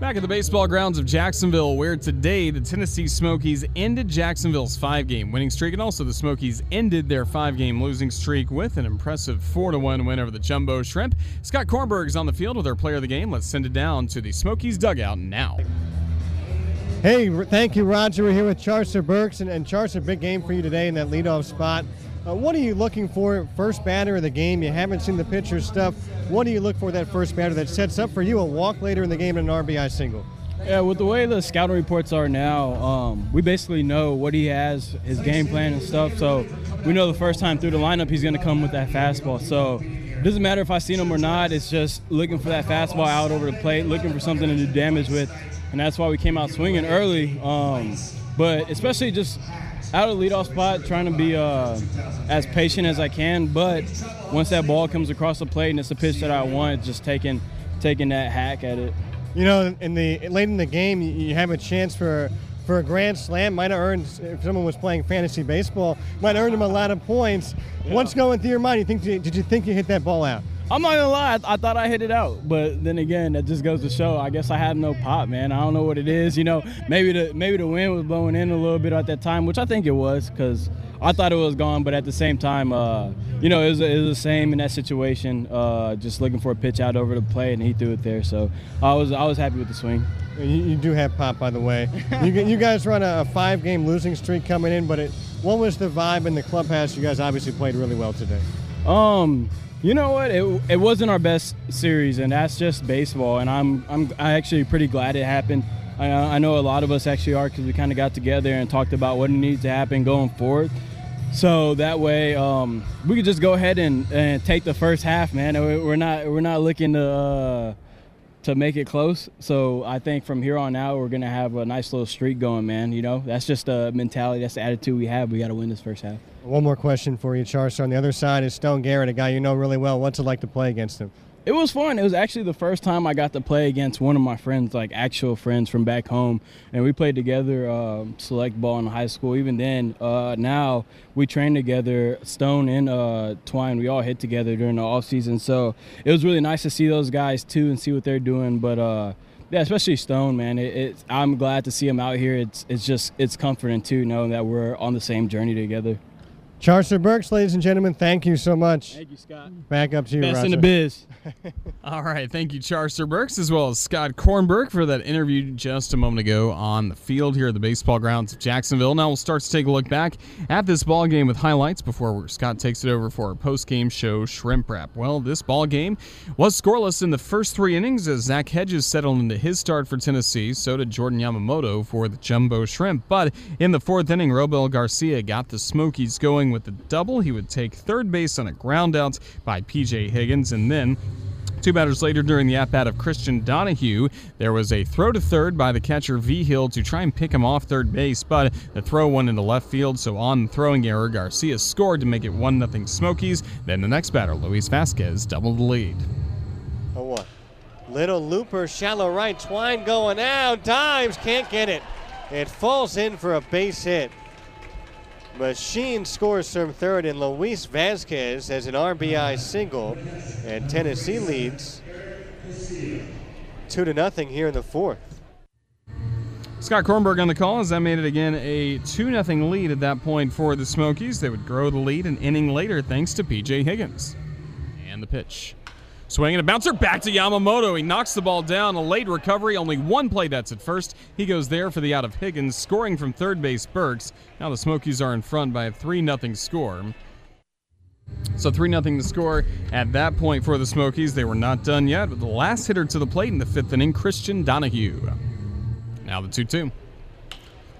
Back at the baseball grounds of Jacksonville, where today the Tennessee Smokies ended Jacksonville's five game winning streak, and also the Smokies ended their five game losing streak with an impressive 4 1 win over the Jumbo Shrimp. Scott Kornberg is on the field with our player of the game. Let's send it down to the Smokies dugout now. Hey, thank you, Roger. We're here with Charcer Burks, and, and Charcer, big game for you today in that leadoff spot. Uh, what are you looking for first batter of the game? You haven't seen the pitcher stuff. What do you look for that first batter that sets up for you a walk later in the game and an RBI single? Yeah, with the way the scouting reports are now, um, we basically know what he has, his game plan and stuff. So we know the first time through the lineup he's going to come with that fastball. So it doesn't matter if I seen him or not. It's just looking for that fastball out over the plate, looking for something to do damage with, and that's why we came out swinging early. Um, but especially just out of the leadoff spot, trying to be uh, as patient as I can. But once that ball comes across the plate and it's a pitch that I want, just taking taking that hack at it. You know, in the late in the game, you have a chance for for a grand slam. Might have earned if someone was playing fantasy baseball, might have earned him a lot of points. Yeah. What's going through your mind? You think did you think you hit that ball out? I'm not gonna lie, I, I, thought I hit it out, but then again, that just goes to show. I guess I have no pop, man. I don't know what it is. You know, maybe the maybe the wind was blowing in a little bit at that time, which I think it was, because I thought it was gone. But at the same time, uh, you know, it was, it was the same in that situation. Uh, just looking for a pitch out over the plate, and he threw it there. So I was I was happy with the swing. You, you do have pop, by the way. you, you guys run a, a five-game losing streak coming in, but it, what was the vibe in the clubhouse? You guys obviously played really well today. Um, you know what? It, it wasn't our best series, and that's just baseball. And I'm I'm I actually pretty glad it happened. I, I know a lot of us actually are because we kind of got together and talked about what needs to happen going forward. So that way um, we could just go ahead and, and take the first half, man. We're not we're not looking to. Uh, to make it close. So I think from here on out, we're gonna have a nice little streak going, man. You know, that's just the mentality, that's the attitude we have. We got to win this first half. One more question for you, Charcer. On the other side is Stone Garrett, a guy you know really well. What's it like to play against him? It was fun. It was actually the first time I got to play against one of my friends, like actual friends from back home, and we played together uh, select ball in high school. Even then, uh, now we train together. Stone and uh, Twine, we all hit together during the off season. So it was really nice to see those guys too and see what they're doing. But uh, yeah, especially Stone, man. It, I'm glad to see him out here. It's it's just it's comforting too, knowing that we're on the same journey together. Charcer Burks, ladies and gentlemen, thank you so much. Thank you, Scott. Back up to you, Best Roger. in the biz. All right, thank you, Charcer Burks, as well as Scott Kornberg for that interview just a moment ago on the field here at the baseball grounds of Jacksonville. Now we'll start to take a look back at this ball game with highlights before Scott takes it over for our post-game show shrimp wrap. Well, this ball game was scoreless in the first three innings as Zach Hedges settled into his start for Tennessee. So did Jordan Yamamoto for the Jumbo Shrimp. But in the fourth inning, Robel Garcia got the Smokies going with the double. He would take third base on a groundout by P.J. Higgins, and then Two batters later, during the at bat of Christian Donahue, there was a throw to third by the catcher Vigil to try and pick him off third base, but the throw went into left field. So on the throwing error, Garcia scored to make it one 0 Smokies. Then the next batter, Luis Vasquez, doubled the lead. Oh what? Little looper, shallow right, Twine going out, dives, can't get it. It falls in for a base hit. Machín scores from third, and Luis Vasquez has an RBI single, and Tennessee leads two to nothing here in the fourth. Scott Kornberg on the call as that made it again a 2 0 lead at that point for the Smokies. They would grow the lead an inning later thanks to PJ Higgins. And the pitch. Swinging a bouncer back to Yamamoto. He knocks the ball down. A late recovery. Only one play that's at first. He goes there for the out of Higgins, scoring from third base Burks. Now the Smokies are in front by a 3 0 score. So 3 0 to score at that point for the Smokies. They were not done yet, but the last hitter to the plate in the fifth inning, Christian Donahue. Now the 2 2.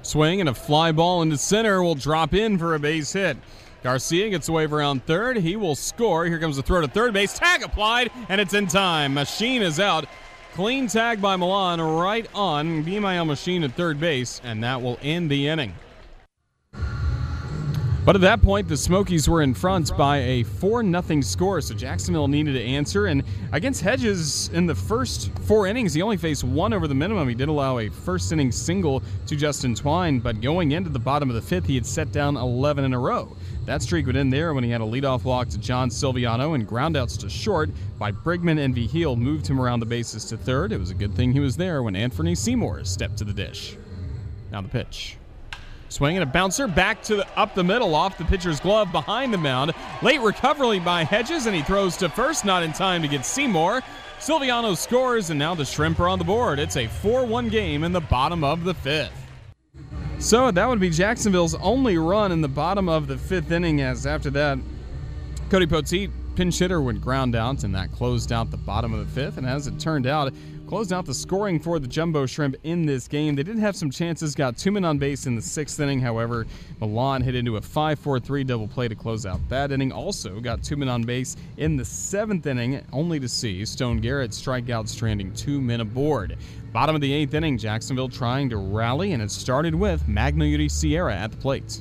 Swing and a fly ball into center will drop in for a base hit. Garcia gets away around third. He will score. Here comes the throw to third base. Tag applied, and it's in time. Machín is out. Clean tag by Milan right on My Machín at third base, and that will end the inning. But at that point, the Smokies were in front by a 4 0 score, so Jacksonville needed to answer. And against Hedges in the first four innings, he only faced one over the minimum. He did allow a first inning single to Justin Twine, but going into the bottom of the fifth, he had set down 11 in a row. That streak would end there when he had a leadoff walk to John Silviano and groundouts to short by Brigman and Vigil moved him around the bases to third. It was a good thing he was there when Anthony Seymour stepped to the dish. Now the pitch. Swinging a bouncer back to the, up the middle off the pitcher's glove behind the mound. Late recovery by Hedges, and he throws to first, not in time to get Seymour. Silviano scores, and now the Shrimp are on the board. It's a 4 1 game in the bottom of the fifth. So that would be Jacksonville's only run in the bottom of the fifth inning, as after that, Cody Poteet pinch hitter would ground out, and that closed out the bottom of the fifth. And as it turned out, closed out the scoring for the Jumbo Shrimp in this game. They did have some chances, got two men on base in the sixth inning. However, Milan hit into a 5 4 3 double play to close out that inning. Also, got two men on base in the seventh inning, only to see Stone Garrett strike out, stranding two men aboard. Bottom of the eighth inning, Jacksonville trying to rally, and it started with Magneuris Sierra at the plate.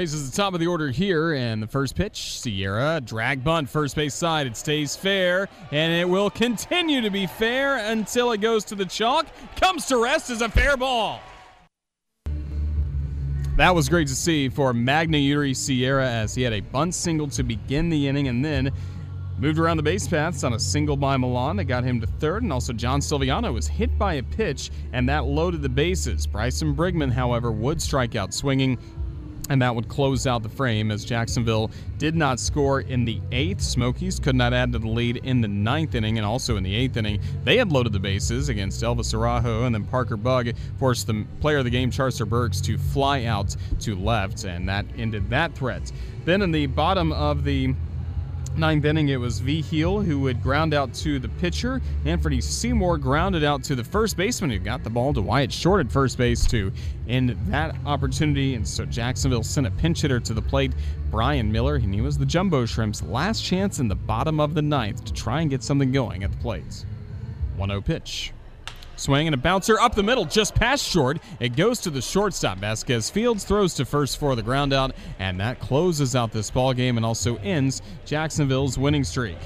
Faces the top of the order here, and the first pitch, Sierra, drag bunt, first base side. It stays fair, and it will continue to be fair until it goes to the chalk. Comes to rest as a fair ball. That was great to see for Magneuris Sierra as he had a bunt single to begin the inning and then moved around the base paths on a single by Milan that got him to third, and also John Silviano was hit by a pitch and that loaded the bases. Bryson Brigman, however, would strike out swinging and that would close out the frame as Jacksonville did not score in the eighth. Smokies could not add to the lead in the ninth inning and also in the eighth inning. They had loaded the bases against Elvis Araujo, and then Parker Bugg forced the player of the game, Charcer Burks, to fly out to left, and that ended that threat. Then in the bottom of the Ninth inning, it was Vigil who would ground out to the pitcher. Anthony Seymour grounded out to the first baseman who got the ball to Wyatt Short at first base to end that opportunity. And so Jacksonville sent a pinch hitter to the plate, Brian Miller, and he was the Jumbo Shrimp's last chance in the bottom of the ninth to try and get something going at the plate. 1 0 pitch. Swing and a bouncer up the middle, just past short. It goes to the shortstop. Vasquez Fields throws to first for the ground out, and that closes out this ball game and also ends Jacksonville's winning streak.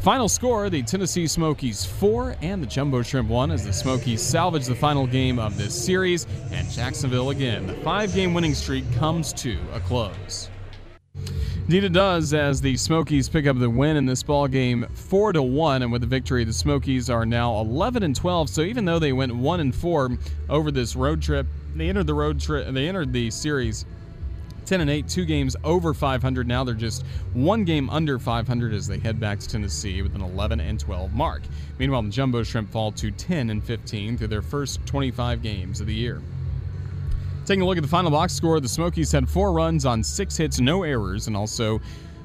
Final score the Tennessee Smokies 4 and the Jumbo Shrimp 1 as the Smokies salvage the final game of this series, and Jacksonville again. The five game winning streak comes to a close. Indeed, it does as the Smokies pick up the win in this ball game, four to one, and with the victory, the Smokies are now 11 and 12. So even though they went one and four over this road trip, they entered the road trip. They entered the series 10 and 8, two games over 500. Now they're just one game under 500 as they head back to Tennessee with an 11 and 12 mark. Meanwhile, the Jumbo Shrimp fall to 10 and 15 through their first 25 games of the year. Taking a look at the final box score, the Smokies had four runs on six hits, no errors, and also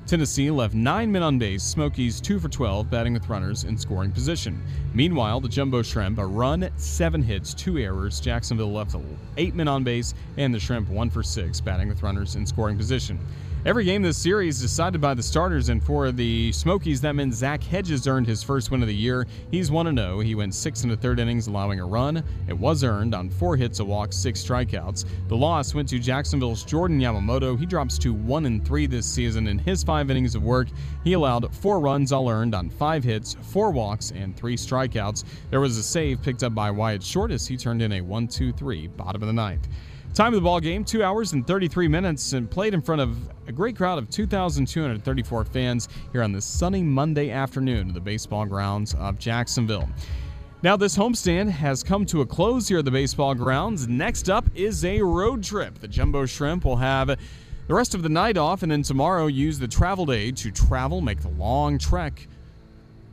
Tennessee left nine men on base, Smokies two for 12, batting with runners in scoring position. Meanwhile, the Jumbo Shrimp, a run, seven hits, two errors. Jacksonville left eight men on base, and the Shrimp one for six, batting with runners in scoring position. Every game this series decided by the starters, and for the Smokies, that meant Zach Hedges earned his first win of the year. He's 1 0. He went six in the third innings, allowing a run. It was earned on four hits, a walk, six strikeouts. The loss went to Jacksonville's Jordan Yamamoto. He drops to 1 and 3 this season. In his five innings of work, he allowed four runs, all earned on five hits, four walks, and three strikeouts. There was a save picked up by Wyatt Short as he turned in a 1 2 3, bottom of the ninth. Time of the ball game, two hours and 33 minutes, and played in front of a great crowd of 2,234 fans here on this sunny Monday afternoon at the baseball grounds of Jacksonville. Now, this homestand has come to a close here at the baseball grounds. Next up is a road trip. The Jumbo Shrimp will have the rest of the night off and then tomorrow use the travel day to travel, make the long trek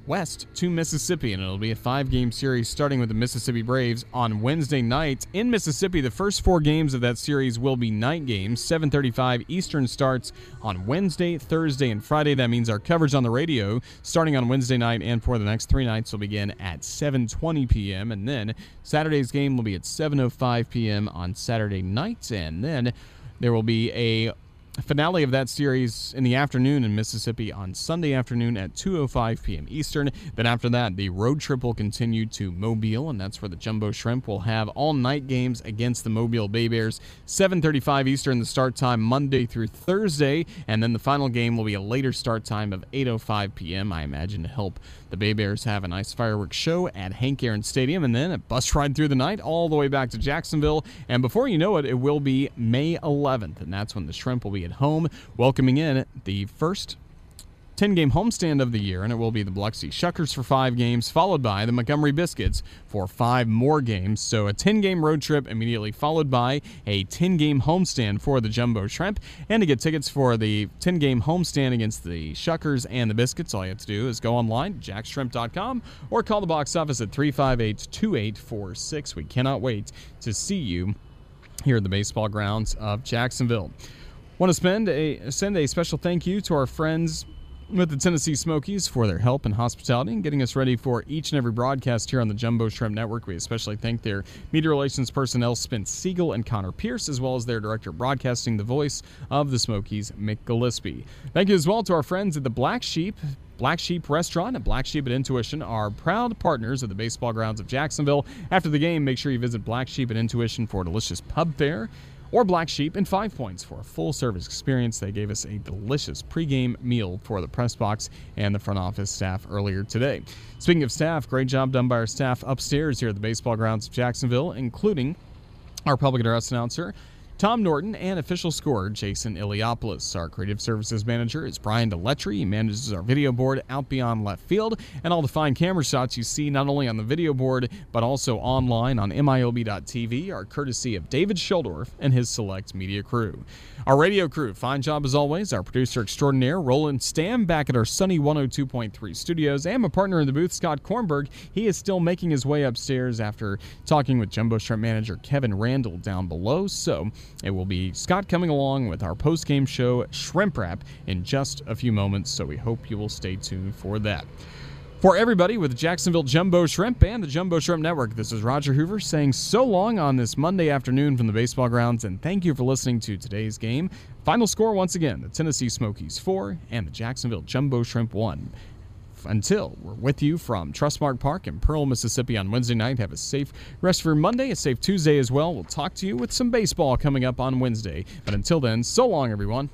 west to Mississippi, and it'll be a five game series starting with the Mississippi Braves on Wednesday night. In Mississippi, the first four games of that series will be night games. 7:35 Eastern starts on Wednesday, Thursday, and Friday. That means our coverage on the radio starting on Wednesday night and for the next three nights will begin at 7:20 p.m. and then Saturday's game will be at 7:05 p.m. on Saturday night, and then there will be a finale of that series in the afternoon in Mississippi on Sunday afternoon at 2:05 p.m. Eastern. Then after that, the road trip will continue to Mobile, and that's where the Jumbo Shrimp will have all-night games against the Mobile Bay Bears. 7:35 Eastern, the start time Monday through Thursday, and then the final game will be a later start time of 8:05 p.m. I imagine to help the Bay Bears have a nice fireworks show at Hank Aaron Stadium, and then a bus ride through the night all the way back to Jacksonville. And before you know it, it will be May 11th, and that's when the Shrimp will be at home, welcoming in the first 10 game homestand of the year, and it will be the Biloxi Shuckers for five games, followed by the Montgomery Biscuits for five more games. So a 10 game road trip immediately followed by a 10 game homestand for the Jumbo Shrimp. And to get tickets for the 10 game homestand against the Shuckers and the Biscuits, all you have to do is go online, jaxshrimp.com, or call the box office at 358 2846. We cannot wait to see you here at the baseball grounds of Jacksonville. Want to spend a send a special thank you to our friends with the Tennessee Smokies for their help and hospitality and getting us ready for each and every broadcast here on the Jumbo Shrimp Network. We especially thank their media relations personnel, Spence Siegel and Connor Pierce, as well as their director of broadcasting, the voice of the Smokies, Mick Gillespie. Thank you as well to our friends at the Black Sheep Black Sheep Restaurant and Black Sheep at Intuition are proud partners of the baseball grounds of Jacksonville. After the game, make sure you visit Black Sheep at Intuition for delicious pub fare or Black Sheep and Five Points for a full service experience. They gave us a delicious pregame meal for the press box and the front office staff earlier today. Speaking of staff, great job done by our staff upstairs here at the baseball grounds of Jacksonville, including our public address announcer. Tom Norton and official scorer Jason Iliopoulos. Our creative services manager is Brian Deletry. He manages our video board out beyond left field and all the fine camera shots you see not only on the video board but also online on MILB.tv are courtesy of David Schuldorf and his select media crew. Our radio crew, fine job as always. Our producer extraordinaire, Roland Stam, back at our sunny 102.3 studios, and my partner in the booth, Scott Kornberg. He is still making his way upstairs after talking with Jumbo Shrimp manager Kevin Randel down below. So it will be Scott coming along with our post game show, Shrimp Wrap, in just a few moments. So we hope you will stay tuned for that. For everybody with Jacksonville Jumbo Shrimp and the Jumbo Shrimp Network, this is Roger Hoover saying so long on this Monday afternoon from the baseball grounds, and thank you for listening to today's game. Final score once again the Tennessee Smokies 4 and the Jacksonville Jumbo Shrimp 1. Until we're with you from Trustmark Park in Pearl, Mississippi on Wednesday night. Have a safe rest of your Monday, a safe Tuesday as well. We'll talk to you with some baseball coming up on Wednesday. But until then, so long, everyone.